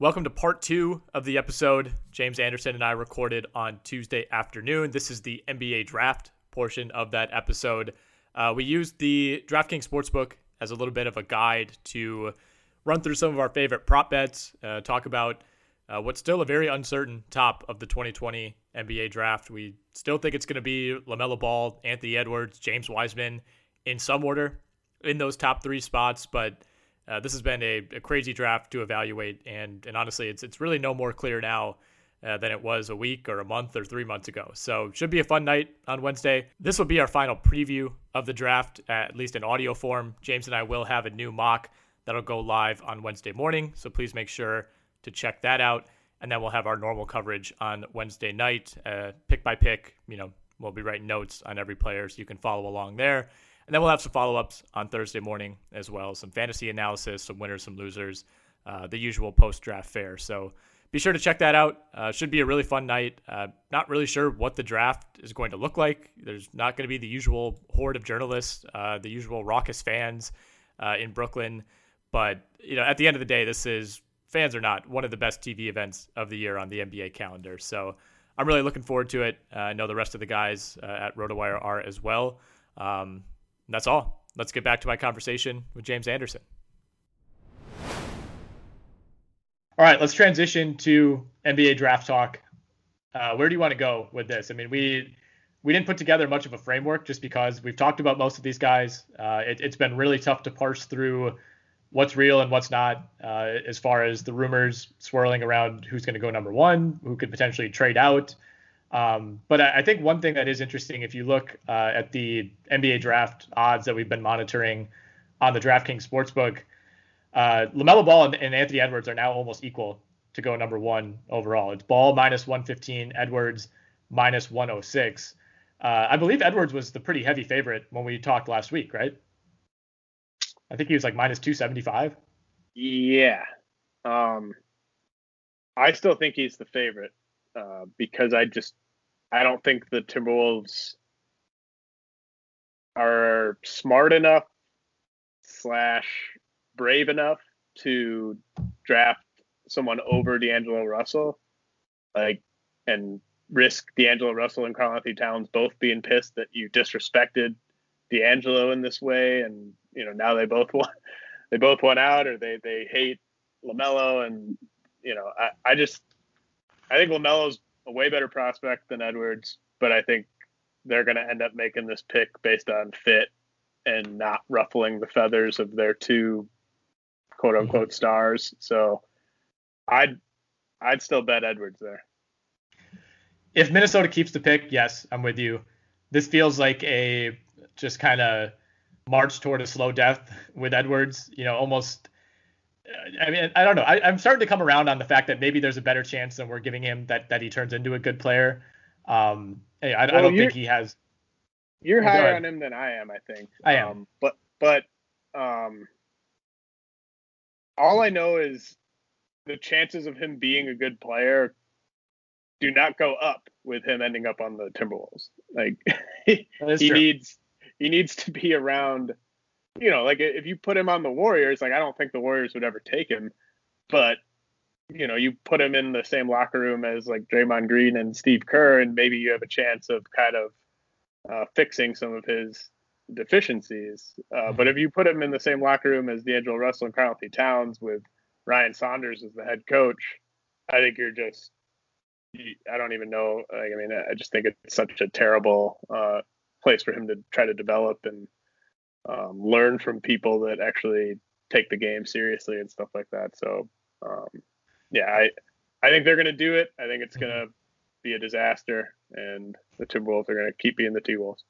Welcome to part two of the episode. James Anderson and I recorded on Tuesday afternoon. This is the NBA draft portion of that episode. Uh, we used the DraftKings Sportsbook as a little bit of a guide to run through some of our favorite prop bets, uh, talk about uh, what's still a very uncertain top of the 2020 NBA draft. We still think it's going to be LaMelo Ball, Anthony Edwards, James Wiseman in some order in those top three spots, but uh, this has been a, a, crazy draft to evaluate, and and honestly, it's it's really no more clear now uh, than it was a week or a month or three months ago. So should be a fun night on Wednesday. This will be our final preview of the draft, at least in audio form. James and I will have a new mock that'll go live on Wednesday morning, so please make sure to check that out. And then we'll have our normal coverage on Wednesday night, uh, pick by pick. You know, we'll be writing notes on every player, so you can follow along there. And then we'll have some follow ups on Thursday morning as well, some fantasy analysis, some winners, some losers, uh, the usual post draft fair. So be sure to check that out. Uh, should be a really fun night. Uh, not really sure what the draft is going to look like. There's not going to be the usual horde of journalists, uh, the usual raucous fans uh, in Brooklyn. But you know, at the end of the day, this is fans or not one of the best TV events of the year on the NBA calendar. So I'm really looking forward to it. Uh, I know the rest of the guys at RotoWire are as well. Um, that's all. Let's get back to my conversation with James Anderson. All right, let's transition to NBA draft talk. Uh, where do you want to go with this? I mean, we we didn't put together much of a framework just because we've talked about most of these guys. Uh, it, has been really tough to parse through what's real and what's not, uh, as far as the rumors swirling around who's going to go number one, who could potentially trade out. Um, but I, I, think one thing that is interesting, if you look uh, at the NBA draft odds that we've been monitoring on the DraftKings Sportsbook, uh, LaMelo Ball and, and, Anthony Edwards are now almost equal to go number one overall. It's Ball minus 115, Edwards minus 106. Uh, I believe Edwards was the pretty heavy favorite when we talked last week, right? I think he was like minus 275. Yeah. Um, I still think he's the favorite uh, because I just I don't think the Timberwolves are smart enough slash brave enough to draft someone over D'Angelo Russell, like and risk D'Angelo Russell and Karl Anthony Towns both being pissed that you disrespected D'Angelo in this way, and you know now they both want they both went out, or they they hate Lamelo, and you know I I just I think Lamelo's a way better prospect than Edwards, but I think they're going to end up making this pick based on fit and not ruffling the feathers of their two quote unquote stars. So I'd I'd still bet Edwards there. If Minnesota keeps the pick, yes, I'm with you. This feels like a just kind of march toward a slow death with Edwards. You know, almost. I mean, I don't know. I, am starting to come around on the fact that maybe there's a better chance than we're giving him that that he turns into a good player. Um, I, I don't think he has. You're higher on him than I am, I think. I am. Um, but but um, all I know is the chances of him being a good player do not go up with him ending up on the Timberwolves. Like he, he needs he needs to be around. You know, like if you put him on the Warriors, like I don't think the Warriors would ever take him, but you know, you put him in the same locker room as like Draymond Green and Steve Kerr, and maybe you have a chance of kind of uh, fixing some of his deficiencies. Uh, mm-hmm. But if you put him in the same locker room as D'Angelo Russell and Anthony Towns with Ryan Saunders as the head coach, I think you're just, I don't even know. Like, I mean, I just think it's such a terrible uh, place for him to try to develop and um, learn from people that actually take the game seriously and stuff like that. So, um, yeah, I I think they're going to do it. I think it's going to be a disaster, and the Timberwolves are going to keep being the T Wolves.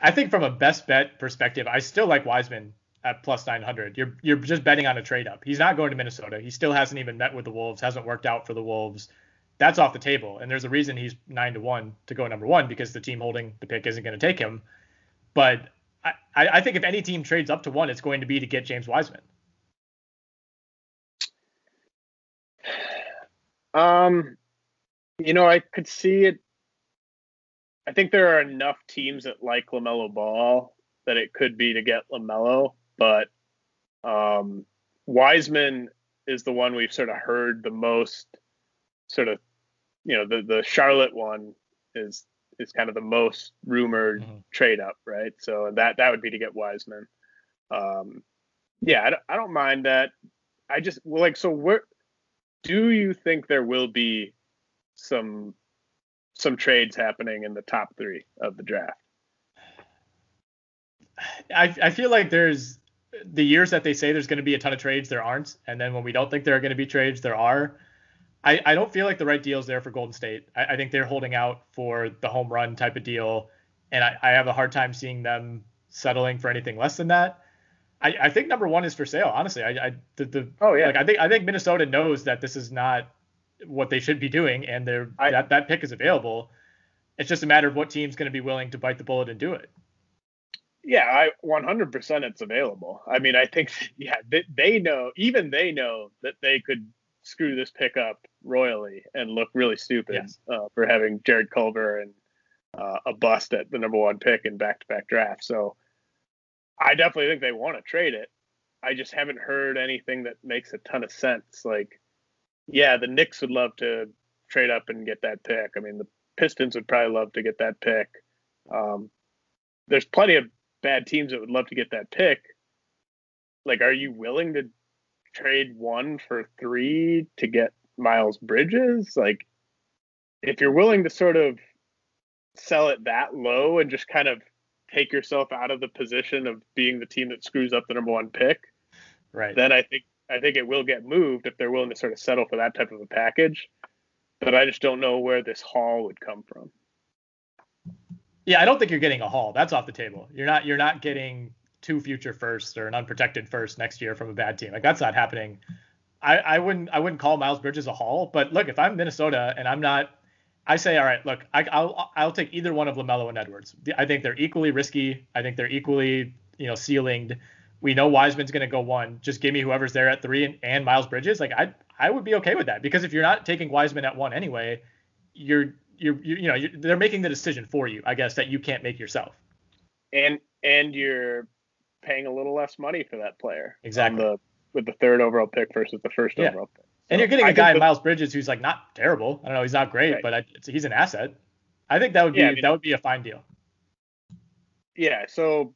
I think from a best bet perspective, I still like Wiseman at plus 900. You're you're just betting on a trade up. He's not going to Minnesota. He still hasn't even met with the Wolves. Hasn't worked out for the Wolves. That's off the table. And there's a reason he's nine to one to go number one because the team holding the pick isn't going to take him. But I, I think if any team trades up to one, it's going to be to get James Wiseman. Um, you know, I could see it. I think there are enough teams that like Lamelo Ball that it could be to get Lamelo, but um, Wiseman is the one we've sort of heard the most. Sort of, you know, the the Charlotte one is is kind of the most rumored mm-hmm. trade up, right? So that that would be to get Wiseman. Um, yeah, I don't, I don't mind that. I just well, like so. Where do you think there will be some some trades happening in the top three of the draft? I, I feel like there's the years that they say there's going to be a ton of trades, there aren't, and then when we don't think there are going to be trades, there are. I, I don't feel like the right deal is there for Golden State. I, I think they're holding out for the home run type of deal, and I, I have a hard time seeing them settling for anything less than that. I, I think number one is for sale. Honestly, I, I the, the oh yeah, like I think I think Minnesota knows that this is not what they should be doing, and they're I, that that pick is available. It's just a matter of what team's going to be willing to bite the bullet and do it. Yeah, I 100% it's available. I mean, I think yeah, they, they know, even they know that they could screw this pick up royally and look really stupid yes. uh, for having Jarrett Culver and uh, a bust at the number one pick in back-to-back drafts. So I definitely think they want to trade it. I just haven't heard anything that makes a ton of sense. Like yeah, the Knicks would love to trade up and get that pick. I mean, the Pistons would probably love to get that pick. Um, there's plenty of bad teams that would love to get that pick. Like, are you willing to trade one for three to get Miles Bridges? Like, if you're willing to sort of sell it that low and just kind of take yourself out of the position of being the team that screws up the number one pick, right? Then I think I think it will get moved if they're willing to sort of settle for that type of a package. But I just don't know where this haul would come from. Yeah, I don't think you're getting a haul. That's off the table. You're not you're not getting two future firsts or an unprotected first next year from a bad team. Like that's not happening. I, I wouldn't I wouldn't call Miles Bridges a haul, but look, if I'm Minnesota and I'm not I say, all right, look, I, will I'll take either one of Lamelo and Edwards. I think they're equally risky. I think they're equally, you know, ceilinged we know Wiseman's going to go one. Just give me whoever's there at three and, and Miles Bridges. Like I I would be okay with that because if you're not taking Wiseman at one anyway, you're you're, you're you know you're, they're making the decision for you. I guess that you can't make yourself. And and you're paying a little less money for that player. Exactly. The, with the third overall pick versus the first yeah. overall pick. So and you're getting a I guy, the, Miles Bridges, who's like not terrible. I don't know, he's not great, right. but I, he's an asset. I think that would be yeah, I mean, that would be a fine deal. yeah, so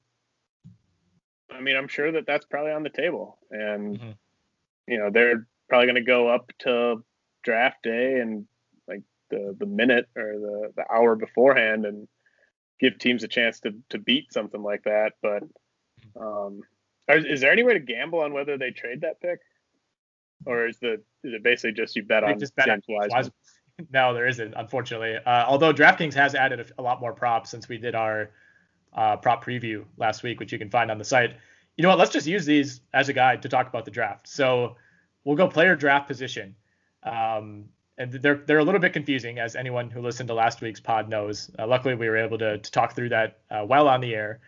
I mean, I'm sure that that's probably on the table, and mm-hmm. you know they're probably going to go up to draft day and like the the minute or the the hour beforehand and give teams a chance to to beat something like that. But um, is, is there any way to gamble on whether they trade that pick, or is the is it basically just you bet on just bet James Wiseman? Wiseman? No, there isn't, unfortunately. Uh, although DraftKings has added a, a, lot more props since we did our uh, prop preview last week, which you can find on the site. You know what? Let's just use these as a guide to talk about the draft. So we'll go player draft position. Um, and they're they're a little bit confusing, as anyone who listened to last week's pod knows. Uh, luckily, we were able to, to talk through that uh, well on the air.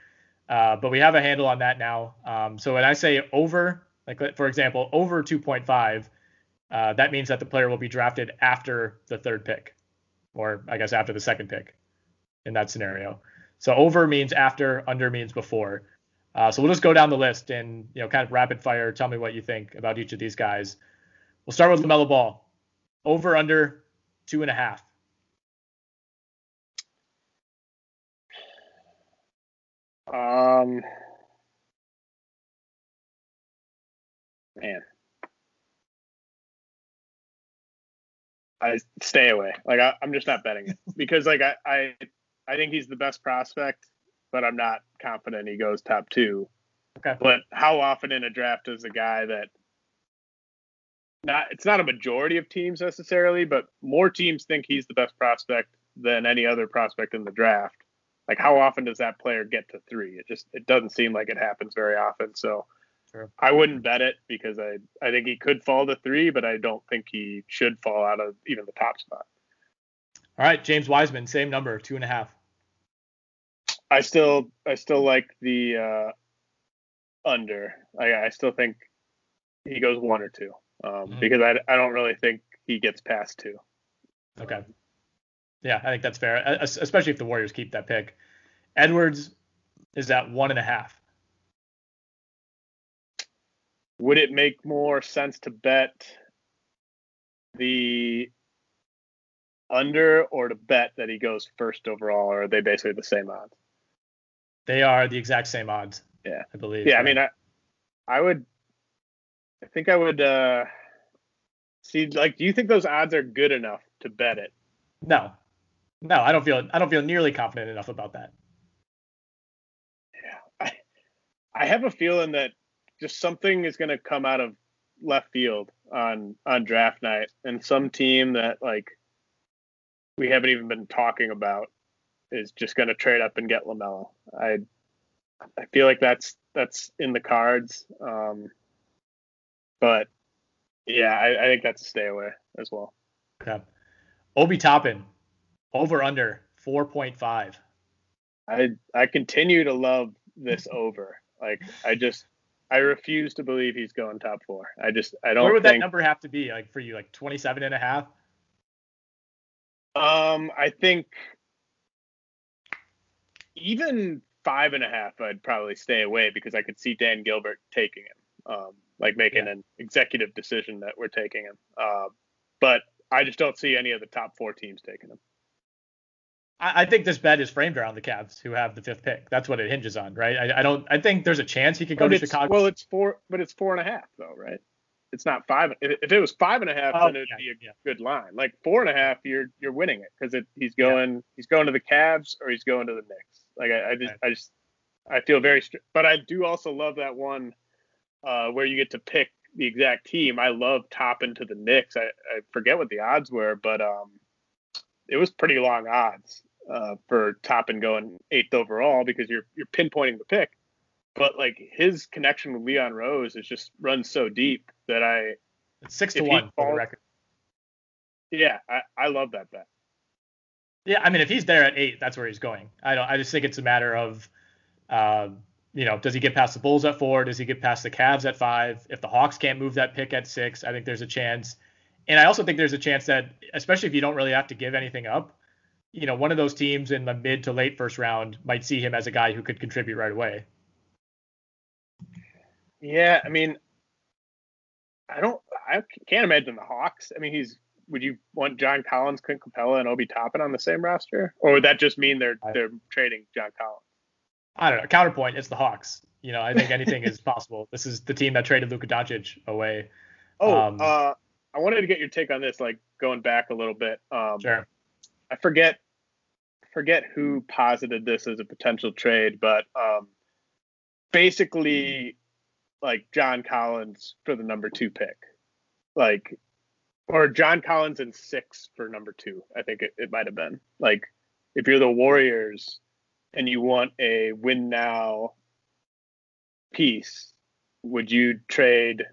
Uh, but we have a handle on that now. Um, so when I say over, like for example, over 2.5, uh, that means that the player will be drafted after the third pick, or I guess after the second pick, in that scenario. So over means after, under means before. Uh, so we'll just go down the list and you know kind of rapid fire. Tell me what you think about each of these guys. We'll start with Lamelo Ball. Over under two and a half. Um, man, I stay away. Like I, am just not betting it because like I, I I think he's the best prospect, but I'm not confident he goes top two. Okay. But how often in a draft is a guy that not it's not a majority of teams necessarily, but more teams think he's the best prospect than any other prospect in the draft. Like how often does that player get to three? It just it doesn't seem like it happens very often. So sure. I wouldn't bet it because I I think he could fall to three, but I don't think he should fall out of even the top spot. All right, James Wiseman, same number, two and a half. I still I still like the uh under. I I still think he goes one or two um, mm-hmm. because I, I don't really think he gets past two. Okay. Yeah, I think that's fair, especially if the Warriors keep that pick. Edwards is at one and a half. Would it make more sense to bet the under or to bet that he goes first overall, or are they basically the same odds? They are the exact same odds. Yeah, I believe. Yeah, right? I mean, I, I would I think I would uh, see. Like, do you think those odds are good enough to bet it? No, no, I don't feel. I don't feel nearly confident enough about that. Yeah, I, I have a feeling that just something is going to come out of left field on on draft night, and some team that like we haven't even been talking about is just going to trade up and get Lamelo. I I feel like that's that's in the cards. Um, but yeah, I, I think that's a stay away as well. Okay. Obi Toppin, over under 4.5. I I continue to love this over. Like I just I refuse to believe he's going top four. I just I don't. Where would think, that number have to be? Like for you, like 27 and a half? Um, I think even five and a half, I'd probably stay away because I could see Dan Gilbert taking him. Um, like making yeah. an executive decision that we're taking him. Uh, but I just don't see any of the top four teams taking him. I, I think this bet is framed around the Cavs, who have the fifth pick. That's what it hinges on, right? I, I don't. I think there's a chance he could go but to Chicago. Well, it's four, but it's four and a half, though, right? It's not five. If, if it was five and a half, oh, then it'd yeah, be a yeah. good line. Like four and a half, you're you're winning it because he's going yeah. he's going to the Cavs or he's going to the Knicks. Like I, I just right. I just I feel very, str- but I do also love that one uh, where you get to pick the exact team. I love Toppin to the Knicks. I, I forget what the odds were, but um, it was pretty long odds uh, for and going eighth overall because you're you're pinpointing the pick. But like his connection with Leon Rose is just runs so deep that I it's six to one falls, for the record. Yeah, I, I love that bet. Yeah, I mean if he's there at eight, that's where he's going. I don't I just think it's a matter of uh, you know, does he get past the Bulls at four? Does he get past the Cavs at five? If the Hawks can't move that pick at six, I think there's a chance. And I also think there's a chance that, especially if you don't really have to give anything up, you know, one of those teams in the mid to late first round might see him as a guy who could contribute right away. Yeah, I mean, I don't, I can't imagine the Hawks. I mean, he's. Would you want John Collins, Clint Capela, and Obi Toppin on the same roster, or would that just mean they're they're trading John Collins? I don't know. Counterpoint, it's the Hawks. You know, I think anything is possible. This is the team that traded Luka Doncic away. Oh, um, uh, I wanted to get your take on this, like going back a little bit. Um, sure. I forget forget who posited this as a potential trade, but um, basically, like John Collins for the number two pick, like, or John Collins and six for number two. I think it, it might have been like if you're the Warriors and you want a win now piece, would you trade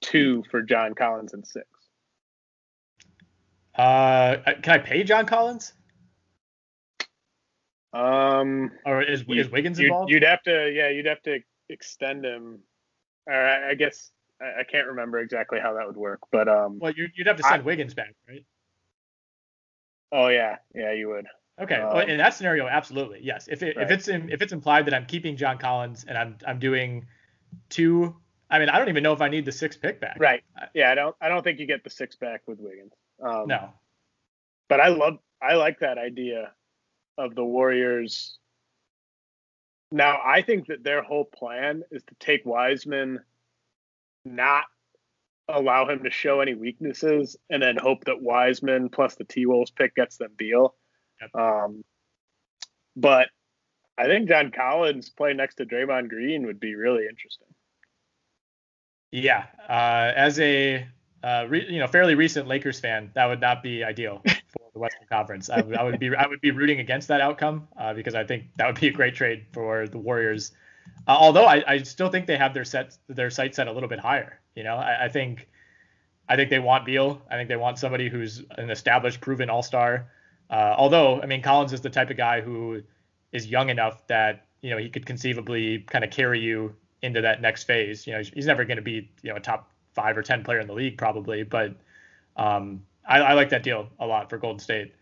two for John Collins and six? Uh, can I pay John Collins? Um, or is you, is Wiggins involved? You'd, you'd have to, yeah, you'd have to extend him. Or I, I guess I, I, can't remember exactly how that would work, but um. Well, you, would have to send I, Wiggins back, right? Oh yeah, yeah, you would. Okay, um, well, in that scenario, absolutely, yes. If it, right. if it's in, if it's implied that I'm keeping John Collins and I'm I'm doing two, I mean, I don't even know if I need the six pick back. Right. Yeah, I don't I don't think you get the six back with Wiggins. Um, no. But I love I like that idea of the Warriors. Now, I think that their whole plan is to take Wiseman, not allow him to show any weaknesses, and then hope that Wiseman plus the T Wolves pick gets them Beal. Yep. Um, but I think John Collins playing next to Draymond Green would be really interesting. Yeah, uh, as a uh, re, you know fairly recent Lakers fan, that would not be ideal for the Western Conference. I, I, would be I would be rooting against that outcome uh, because I think that would be a great trade for the Warriors. Uh, although I, I, still think they have their set their sights set a little bit higher. You know, I, I, think I think they want Beal. I think they want somebody who's an established, proven All Star. Uh, although I mean Collins is the type of guy who is young enough that you know he could conceivably kind of carry you into that next phase. You know, he's never going to be you know a top five or ten player in the league probably, but um, I, I like that deal a lot for Golden State.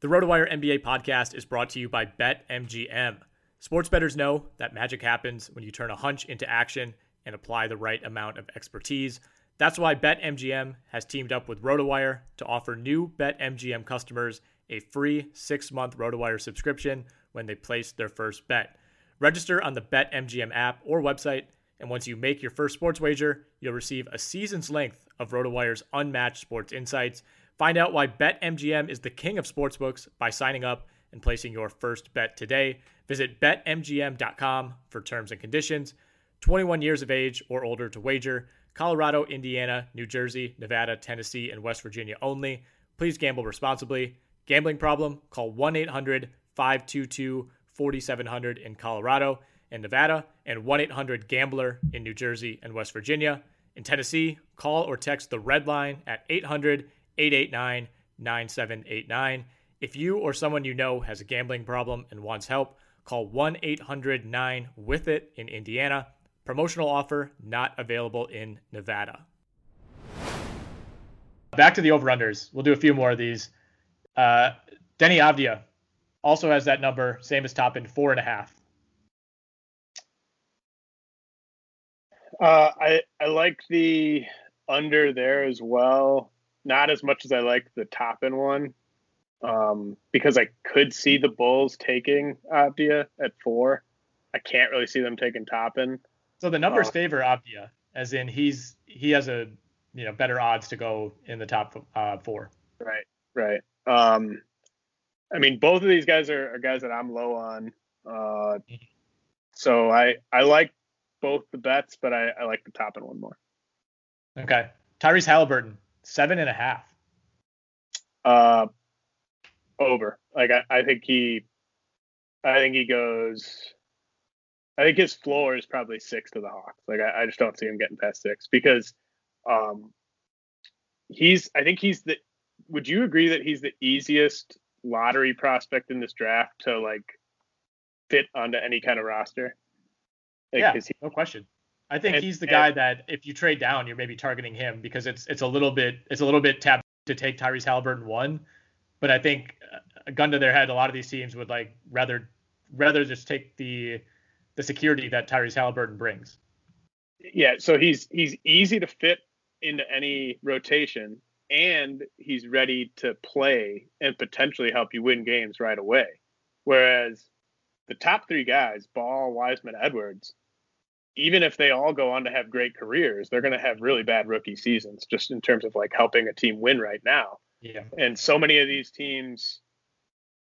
The RotoWire NBA podcast is brought to you by BetMGM. Sports bettors know that magic happens when you turn a hunch into action and apply the right amount of expertise. That's why BetMGM has teamed up with RotoWire to offer new BetMGM customers a free six month RotoWire subscription when they place their first bet. Register on the BetMGM app or website, and once you make your first sports wager, you'll receive a season's length of RotoWire's unmatched sports insights. Find out why BetMGM is the king of sportsbooks by signing up and placing your first bet today. Visit betmgm.com for terms and conditions. 21 years of age or older to wager. Colorado, Indiana, New Jersey, Nevada, Tennessee, and West Virginia only. Please gamble responsibly. Gambling problem? Call 1 800 522 4700 in Colorado and Nevada, and 1 800 Gambler in New Jersey and West Virginia. In Tennessee, call or text the red line at 800 889 9789. If you or someone you know has a gambling problem and wants help, call 1 800 9 with it in Indiana Promotional offer not available in Nevada. Back to the over-unders. We'll do a few more of these. Uh, Deni Avdija also has that number, same as Toppin, four and a half. Uh, I I like the under there as well. Not as much as I like the top Toppin one, um, because I could see the Bulls taking Avdija at four. I can't really see them taking Toppin. So the numbers uh, favor Avdija, as in he's he has a you know better odds to go in the top uh, four. Right, right. Um, I mean, both of these guys are, are guys that I'm low on. Uh, so I I like both the bets, but I, I like the Toppin one more. Okay, Tyrese Haliburton seven and a half. Uh, over. Like I, I think he, I think he goes I think his floor is probably six to the Hawks. Like I, I just don't see him getting past six because um, he's. I think he's the. Would you agree that he's the easiest lottery prospect in this draft to like fit onto any kind of roster? Yeah, he, no question. I think and, he's the guy and, that if you trade down, you're maybe targeting him because it's it's a little bit it's a little bit taboo to take Tyrese Haliburton one, but I think uh, a gun to their head, a lot of these teams would like rather rather just take the the security that Tyrese Haliburton brings. Yeah, so he's he's easy to fit into any rotation, and he's ready to play and potentially help you win games right away. Whereas the top three guys, Ball, Wiseman, Edwards, even if they all go on to have great careers, they're going to have really bad rookie seasons just in terms of like helping a team win right now. Yeah. And so many of these teams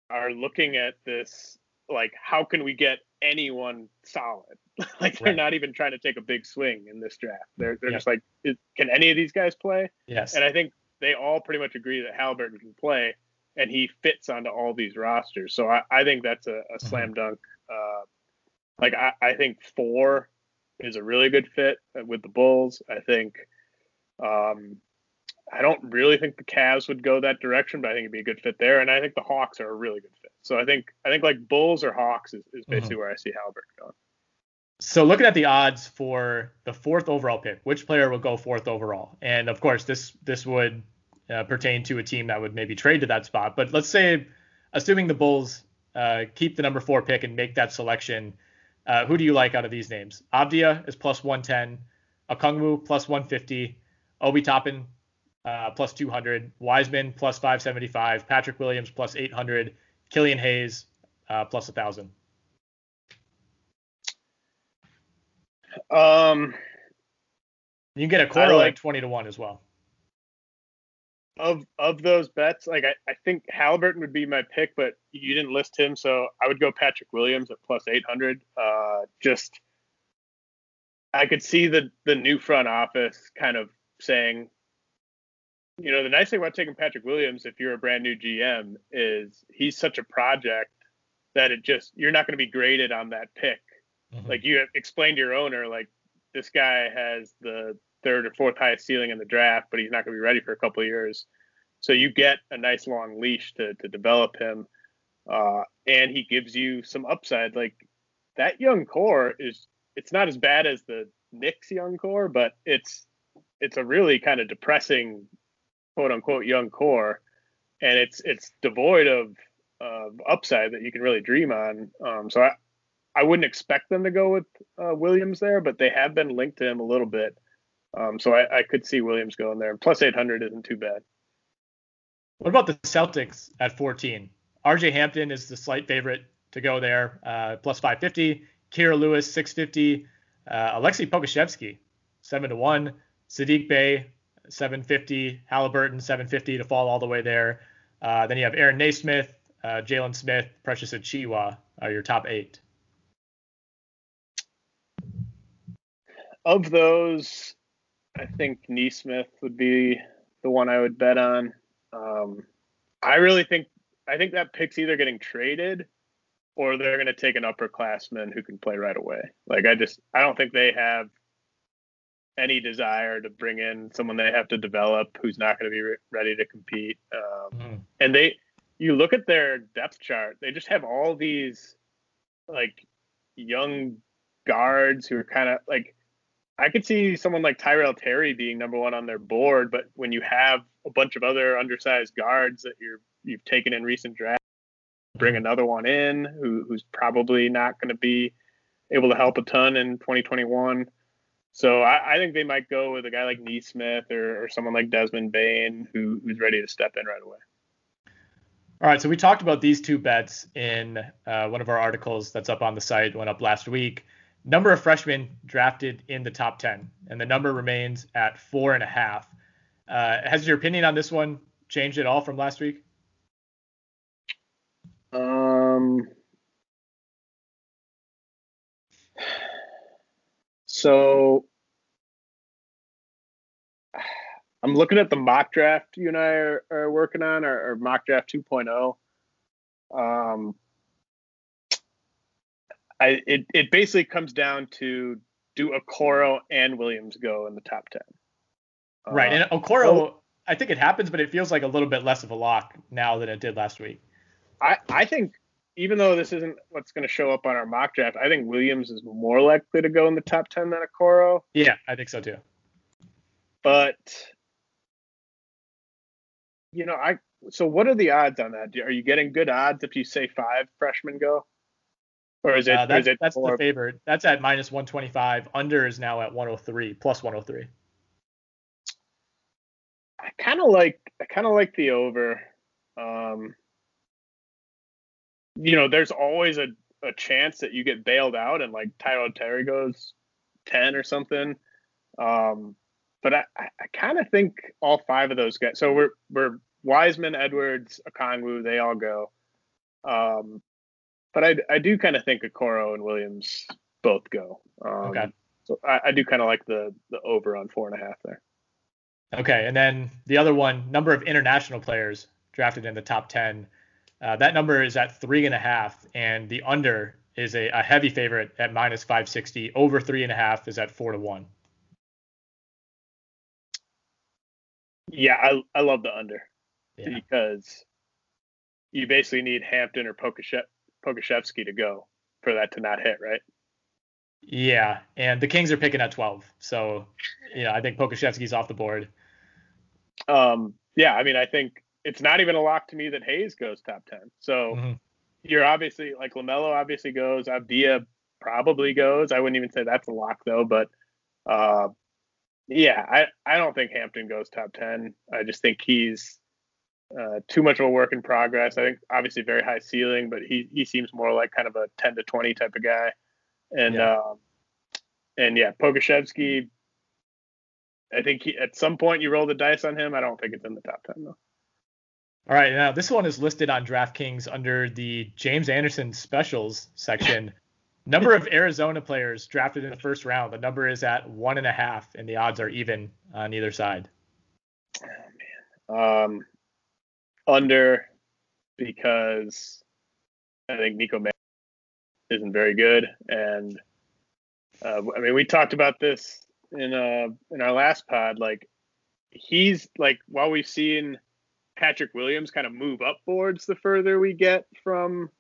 are looking at this like how can we get anyone solid? like they're right. not even trying to take a big swing in this draft. They're they're just like can any of these guys play? Yes. And I think they all pretty much agree that Haliburton can play and he fits onto all these rosters. So I, I think that's a, a mm-hmm. slam dunk. Uh, like I, I think four is a really good fit with the Bulls. I think um, I don't really think the Cavs would go that direction, but I think it'd be a good fit there. And I think the Hawks are a really good fit. So I think I think like Bulls or Hawks is, is basically mm-hmm. where I see Haliburton going. So looking at the odds for the fourth overall pick, which player will go fourth overall? And of course, this this would uh, pertain to a team that would maybe trade to that spot. But let's say, assuming the Bulls uh, keep the number four pick and make that selection, uh, who do you like out of these names? Avdija is plus 110, Okongwu plus 150, Obi Toppin uh, plus 200, Wiseman plus 575, Patrick Williams plus 800, Killian Hayes uh, plus 1,000. Um, you can get a quarter like, like 20 to 1 as well. Of of those bets, like I, I think Haliburton would be my pick, but you didn't list him, so I would go Patrick Williams at plus 800. Uh, just I could see the the new front office kind of saying, you know, the nice thing about taking Patrick Williams, if you're a brand new GM, is he's such a project that it just you're not going to be graded on that pick. Mm-hmm. Like you explained to your owner, like this guy has the third or fourth highest ceiling in the draft, but he's not going to be ready for a couple of years. So you get a nice long leash to to develop him, uh, and he gives you some upside. Like that young core is it's not as bad as the Knicks young core, but it's it's a really kind of depressing quote unquote young core, and it's it's devoid of of upside that you can really dream on. Um, so I I wouldn't expect them to go with uh, Williams there, but they have been linked to him a little bit. Um, so I, I, could see Williams going there. Plus 800 isn't too bad. What about the Celtics at 14? RJ Hampton is the slight favorite to go there, uh, plus 550. Kira Lewis 650. Uh, Aleksej Pokusevski 7 to 1. Sadiq Bey 750, Haliburton, 750 to fall all the way there. Uh, then you have Aaron Nesmith, uh, Jalen Smith, Precious Achiuwa are your top eight. Of those, I think Nesmith would be the one I would bet on. Um, I really think I think that pick's either getting traded or they're going to take an upperclassman who can play right away. Like I just I don't think they have any desire to bring in someone they have to develop who's not going to be re- ready to compete. Um, mm. And they, you look at their depth chart, they just have all these like young guards who are kind of like, I could see someone like Tyrell Terry being number one on their board, but when you have a bunch of other undersized guards that you're you've taken in recent drafts, bring another one in who, who's probably not going to be able to help a ton in 2021. So I, I, think they might go with a guy like Nesmith or, or someone like Desmond Bane who, who's ready to step in right away. All right, so we talked about these two bets in uh, one of our articles that's up on the site, went up last week. Number of freshmen drafted in the top 10, and the number remains at four and a half. Uh, has your opinion on this one changed at all from last week? Um, So I'm looking at the mock draft you and I are, are working on, or, or, mock draft 2.0. Um, I it it basically comes down to do Okoro and Williams go in the top ten. Right, and uh, Okoro, I think it happens, but it feels like a little bit less of a lock now than it did last week. I I think even though this isn't what's going to show up on our mock draft, I think Williams is more likely to go in the top 10 than Okoro. Yeah, I think so too. But, you know, I, so what are the odds on that? Are you getting good odds if you say five freshmen go? Or is it, uh, that's, is it that's the favorite. That's at minus 125. Under is now at 103, plus 103. I kind of like, I kind of like the over. Um, you know, there's always a, a chance that you get bailed out and like Tyrell Terry goes 10 or something. Um, but I, I kind of think all five of those guys. So we're we're Wiseman, Edwards, Okongwu, they all go. Um, but I I do kind of think Okoro and Williams both go. Um, okay. So I, I do kind of like the the over on four and a half there. Okay, and then the other one, number of international players drafted in the top ten. Uh, that number is at three and a half, and the under is a, a heavy favorite at minus 560. Over three and a half is at four to one. Yeah, I I love the under yeah. because you basically need Hampton or Pokashev, Pokusevski to go for that to not hit, right? Yeah, and the Kings are picking at 12, so you know I think Pokusevski's off the board. Um, yeah, I mean I think it's not even a lock to me that Hayes goes top 10. So mm-hmm. you're obviously like Lamelo obviously goes, Avdija probably goes. I wouldn't even say that's a lock though, but uh, yeah, I, I don't think Hampton goes top 10. I just think he's uh, too much of a work in progress. I think obviously very high ceiling, but he, he seems more like kind of a 10 to 20 type of guy. And, yeah. Um, and yeah, Pokusevski, I think he, at some point you roll the dice on him. I don't think it's in the top 10 though. All right, now this one is listed on DraftKings under the James Anderson specials section. Number of Arizona players drafted in the first round. The number is at one and a half, and the odds are even on either side. Oh man, um, under because I think Nico Man isn't very good, and uh, I mean we talked about this in uh in our last pod. Like he's like while we've seen Patrick Williams kind of move up boards the further we get from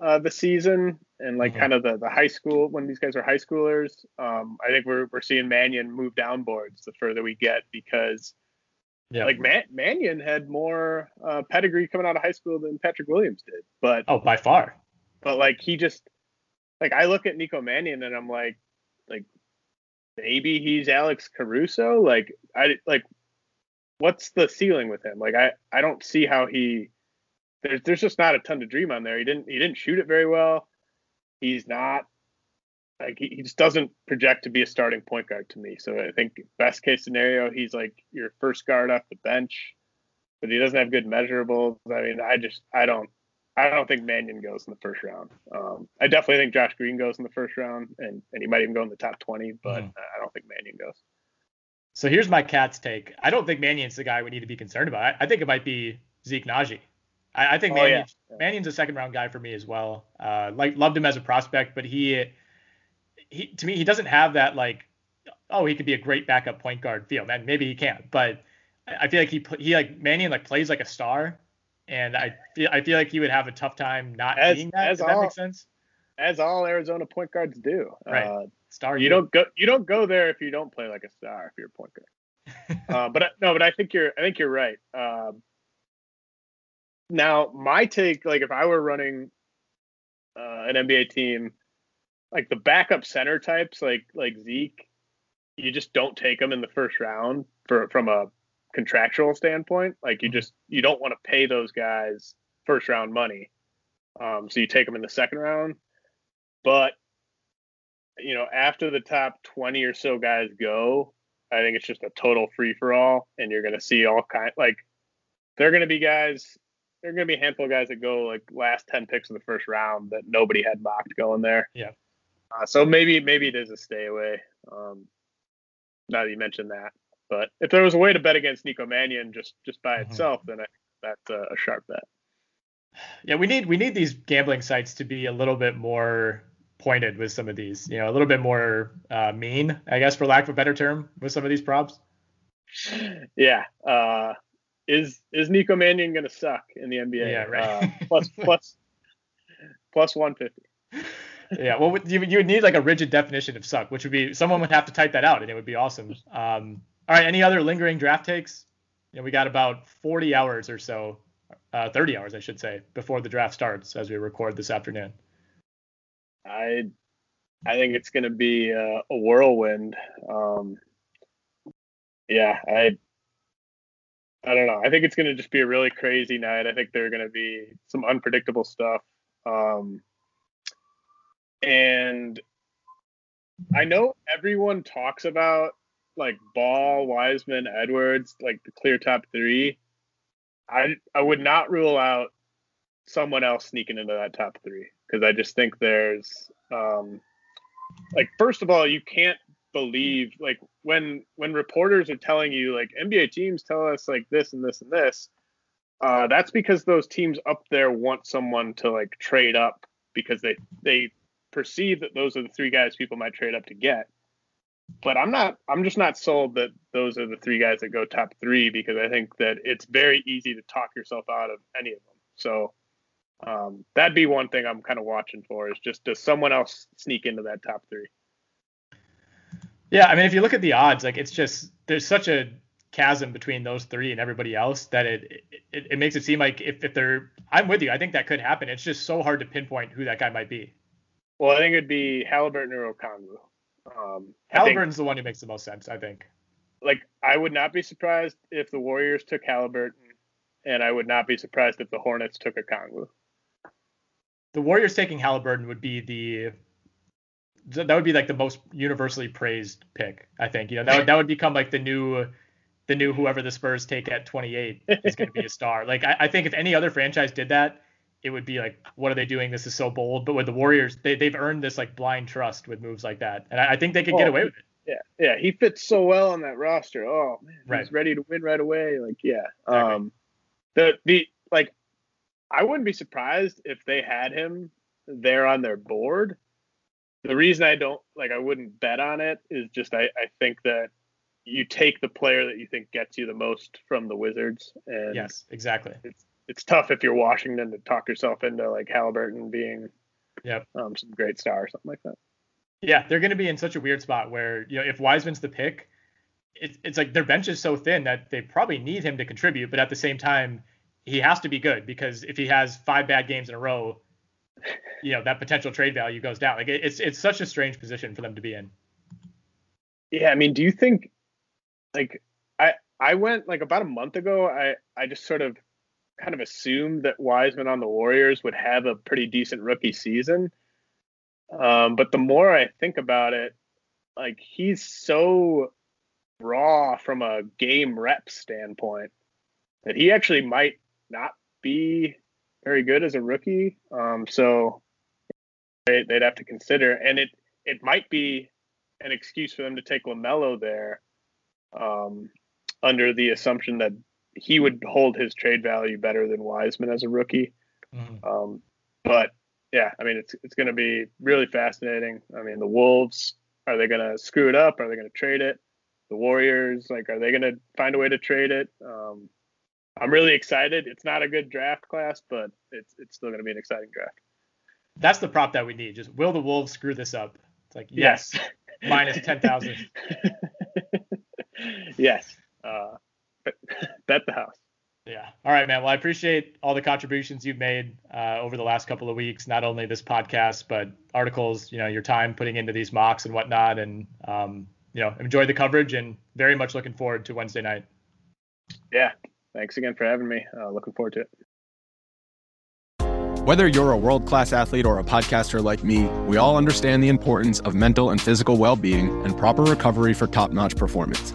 uh, the season and like mm-hmm. kind of the, the high school when these guys are high schoolers. Um, I think we're we're seeing Mannion move down boards the further we get because yeah. like Man- Mannion had more uh, pedigree coming out of high school than Patrick Williams did. But oh, by far. But like he just like I look at Nico Mannion and I'm like like maybe he's Alex Caruso. Like I like what's the ceiling with him? Like I I don't see how he there's there's just not a ton to dream on there. He didn't he didn't shoot it very well. He's not like he, he just doesn't project to be a starting point guard to me. So I think best case scenario, he's like your first guard off the bench, but he doesn't have good measurables. I mean, I just I don't I don't think Mannion goes in the first round. Um, I definitely think Josh Green goes in the first round, and and he might even go in the top twenty, but mm. I don't think Mannion goes. So here's my cat's take. I don't think Mannion's the guy we need to be concerned about. I, I think it might be Zeke Nnaji. I, I think oh, Mannion, yeah. Mannion's a second round guy for me as well. Uh, like loved him as a prospect, but he, he to me he doesn't have that like, oh he could be a great backup point guard feel. Man, maybe he can't, but I feel like he he like Mannion like plays like a star, and I feel I feel like he would have a tough time not as, being that. Does all, that make sense? As all Arizona point guards do. Right. Uh, star. You don't go you don't go there if you don't play like a star if you're a point guard. uh, but no, but I think you're I think you're right. Um, now, my take, like if I were running uh, an NBA team, like the backup center types, like like Zeke, you just don't take them in the first round for from a contractual standpoint. Like you mm-hmm. just you don't want to pay those guys first round money, um, so you take them in the second round. But you know, after the top twenty or so guys go, I think it's just a total free for all, and you're going to see all kind like they're going to be guys there are going to be a handful of guys that go like last 10 picks of the first round that nobody had mocked going there. Yeah. Uh, so maybe maybe it is a stay away. Um, now that you mentioned that, but if there was a way to bet against Nico Mannion just just by mm-hmm. itself, then I, that's a, a sharp bet. Yeah, we need we need these gambling sites to be a little bit more pointed with some of these. You know, a little bit more uh, mean, I guess, for lack of a better term, with some of these props. Yeah. Uh, is is Nico Mannion going to suck in the NBA? Yeah, right. Uh, plus plus plus 150. Yeah, well, you you would need like a rigid definition of suck, which would be someone would have to type that out, and it would be awesome. Um, all right, any other lingering draft takes? You know, we got about 40 hours or so, uh, 30 hours, I should say, before the draft starts as we record this afternoon. I I think it's going to be a, a whirlwind. Um, yeah, I I don't know. I think it's going to just be a really crazy night. I think there are going to be some unpredictable stuff. Um, and I know everyone talks about like Ball, Wiseman, Edwards, like the clear top three. I I would not rule out someone else sneaking into that top three because I just think there's um, like first of all you can't believe like when when reporters are telling you like NBA teams tell us like this and this and this uh, that's because those teams up there want someone to like trade up because they they perceive that those are the three guys people might trade up to get. But I'm not. I'm just not sold that those are the three guys that go top three because I think that it's very easy to talk yourself out of any of them. So um, that'd be one thing I'm kind of watching for is just does someone else sneak into that top three? Yeah, I mean, if you look at the odds, like it's just there's such a chasm between those three and everybody else that it it, it makes it seem like if, if they're I'm with you, I think that could happen. It's just so hard to pinpoint who that guy might be. Well, I think it'd be Haliburton or Okongwu. Um, Haliburton's think, the one who makes the most sense, I think. Like, I would not be surprised if the Warriors took Haliburton, and I would not be surprised if the Hornets took Okongwu. The Warriors taking Haliburton would be the that would be like the most universally praised pick. I think you know that would that would become like the new the new whoever the Spurs take at 28 is going to be a star. Like I, I think if any other franchise did that, it would be like, what are they doing? This is so bold. But with the Warriors, they they've earned this like blind trust with moves like that, and I, I think they could oh, get away with it. Yeah, yeah, he fits so well on that roster. Oh man, right. he's ready to win right away. Like, yeah. Exactly. Um, the the like, I wouldn't be surprised if they had him there on their board. The reason I don't like, I wouldn't bet on it is just I I think that you take the player that you think gets you the most from the Wizards. And yes, exactly. It's it's tough if you're Washington to talk yourself into like Haliburton being yep. um, some great star or something like that. Yeah, they're going to be in such a weird spot where you know if Wiseman's the pick, it's it's like their bench is so thin that they probably need him to contribute, but at the same time, he has to be good because if he has five bad games in a row, you know that potential trade value goes down. Like it's it's such a strange position for them to be in. Yeah, I mean, do you think like I I went like about a month ago, I I just sort of kind of assumed that Wiseman on the Warriors would have a pretty decent rookie season. Um, but the more I think about it, like he's so raw from a game rep standpoint that he actually might not be very good as a rookie. Um, so they, would have to consider, and it it might be an excuse for them to take LaMelo there, um, under the assumption that he would hold his trade value better than Wiseman as a rookie. Mm-hmm. Um, but yeah, I mean, it's it's going to be really fascinating. I mean, the Wolves are they going to screw it up? Are they going to trade it? The Warriors, like, are they going to find a way to trade it? Um, I'm really excited. It's not a good draft class, but it's it's still going to be an exciting draft. That's the prop that we need. Just will the Wolves screw this up? It's like yes, yes. minus ten thousand. yes. Uh, bet the house. Yeah. All right, man. Well, I appreciate all the contributions you've made uh, over the last couple of weeks. Not only this podcast, but articles. You know, your time putting into these mocks and whatnot, and um, you know, enjoy the coverage and very much looking forward to Wednesday night. Yeah. Thanks again for having me. Uh, looking forward to it. Whether you're a world class athlete or a podcaster like me, we all understand the importance of mental and physical well being and proper recovery for top notch performance.